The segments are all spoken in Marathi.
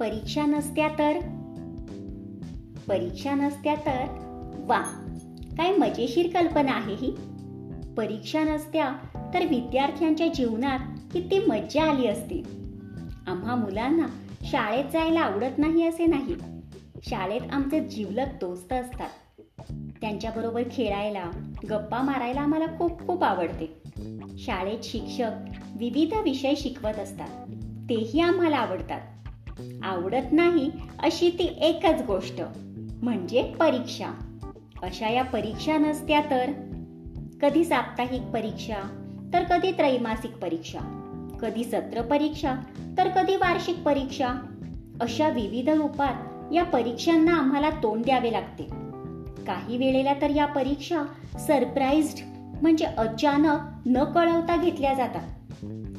परीक्षा नसत्या तर? परीक्षा नसत्या तर? वा काय मजेशीर कल्पना आहे ही. परीक्षा नसत्या तर विद्यार्थ्यांच्या जीवनात किती मज्जा आली असती. आम्हा मुलांना शाळेत जायला आवडत नाही असे नाही. शाळेत आमचे जिवलग दोस्त असतात. त्यांच्याबरोबर खेळायला गप्पा मारायला आम्हाला खूप खूप आवडते. शाळेत शिक्षक विविध विषय शिकवत असतात. तेही आम्हाला आवडतात. आवडत नाही अशी ती एकच गोष्ट म्हणजे परीक्षा. अशा या परीक्षा नसत्या तर. कधी साप्ताहिक परीक्षा तर कधी त्रैमासिक परीक्षा. कधी सत्र परीक्षा तर कधी वार्षिक परीक्षा. अशा विविध रूपात या परीक्षांना आम्हाला तोंड द्यावे लागते. काही वेळेला तर या परीक्षा सरप्राईज्ड म्हणजे अचानक न कळवता घेतल्या जातात.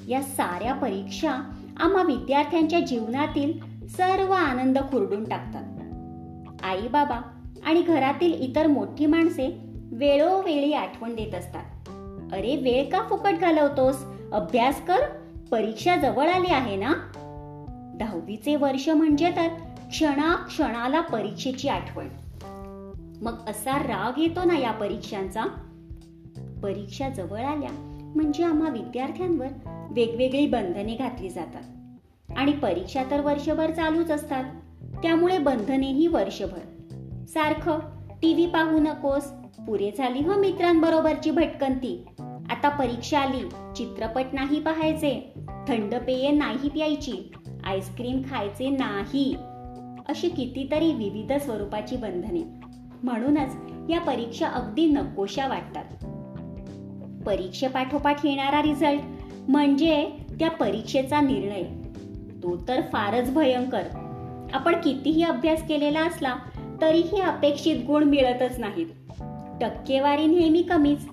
या साऱ्या परीक्षा आम्हा विद्यार्थ्यांच्या जीवनातील सर्व आनंद खुरडून टाकतात. आई बाबा आणि घरातील इतर मोठी माणसे वेळोवेळी आठवण देत असतात. अरे वेळ का फुकट घालवतोस? अभ्यास कर परीक्षा जवळ आली आहे ना? दहावीचे वर्ष म्हणजे तर क्षणा क्षणाला परीक्षेची आठवण. मग असा राग येतो ना या परीक्षांचा? परीक्षा जवळ आल्या म्हणजे आम्हा विद्यार्थ्यांवर वेगवेगळी बंधने घातली जातात. आणि परीक्षा तर वर्षभर चालूच असतात. त्यामुळे बंधनेही वर्षभर. सारखं टीव्ही पाहू नकोस. पुरे झाली हो मित्रांबरोबरची भटकंती. आता परीक्षा आली चित्रपट नाही पाहायचे थंड पेये नाही प्यायची आईस्क्रीम खायचे नाही. अशी कितीतरी विविध स्वरूपाची बंधने. म्हणूनच या परीक्षा अगदी नकोशा वाटतात. परीक्षेपाठोपाठ येणारा रिझल्ट म्हणजे त्या परीक्षेचा निर्णय. तो तर फारच भयंकर. आपण कितीही अभ्यास केलेला असला तरीही अपेक्षित गुण मिळतच नाहीत. टक्केवारी नेहमी कमीच.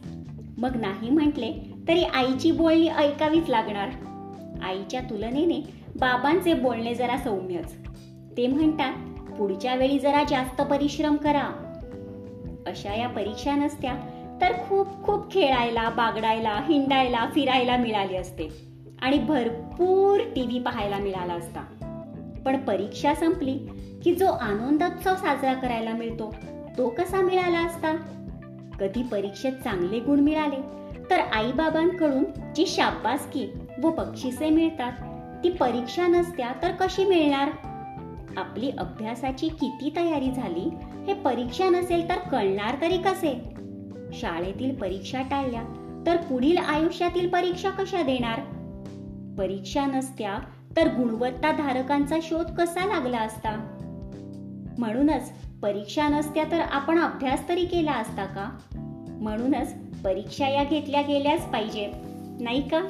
मग नाही म्हटले तरी आईची बोलणी ऐकावीच लागणार. आईच्या तुलनेने बाबांचे बोलणे जरा सौम्यच. ते म्हणतात पुढच्या वेळी जरा जास्त परिश्रम करा. अशा या परीक्षा नसत्या तर खूप खूप खेळायला बागडायला हिंडायला फिरायला मिळाली असते. आणि भरपूर टी व्ही पाहायला मिळाला असता. पण परीक्षा संपली की जो आनंदोत्सव साजरा करायला मिळतो तो कसा मिळाला असता? कधी परीक्षेत चांगले गुण मिळाले तर आईबाबांकडून जी शाबासकी व बक्षिसे मिळतात ती परीक्षा नसत्या तर कशी मिळणार? आपली अभ्यासाची किती तयारी झाली हे परीक्षा नसेल तर कळणार तरी कसे? शाळेतील परीक्षा टाळल्या तर पुढील आयुष्यातील परीक्षा कशा देणार? परीक्षा नसत्या तर गुणवत्ता धारकांचा शोध कसा लागला असता? म्हणूनच परीक्षा नसत्या तर आपण अभ्यास तरी केला असता का? म्हणूनच परीक्षा या घेतल्या गेल्याच पाहिजेत नाही का?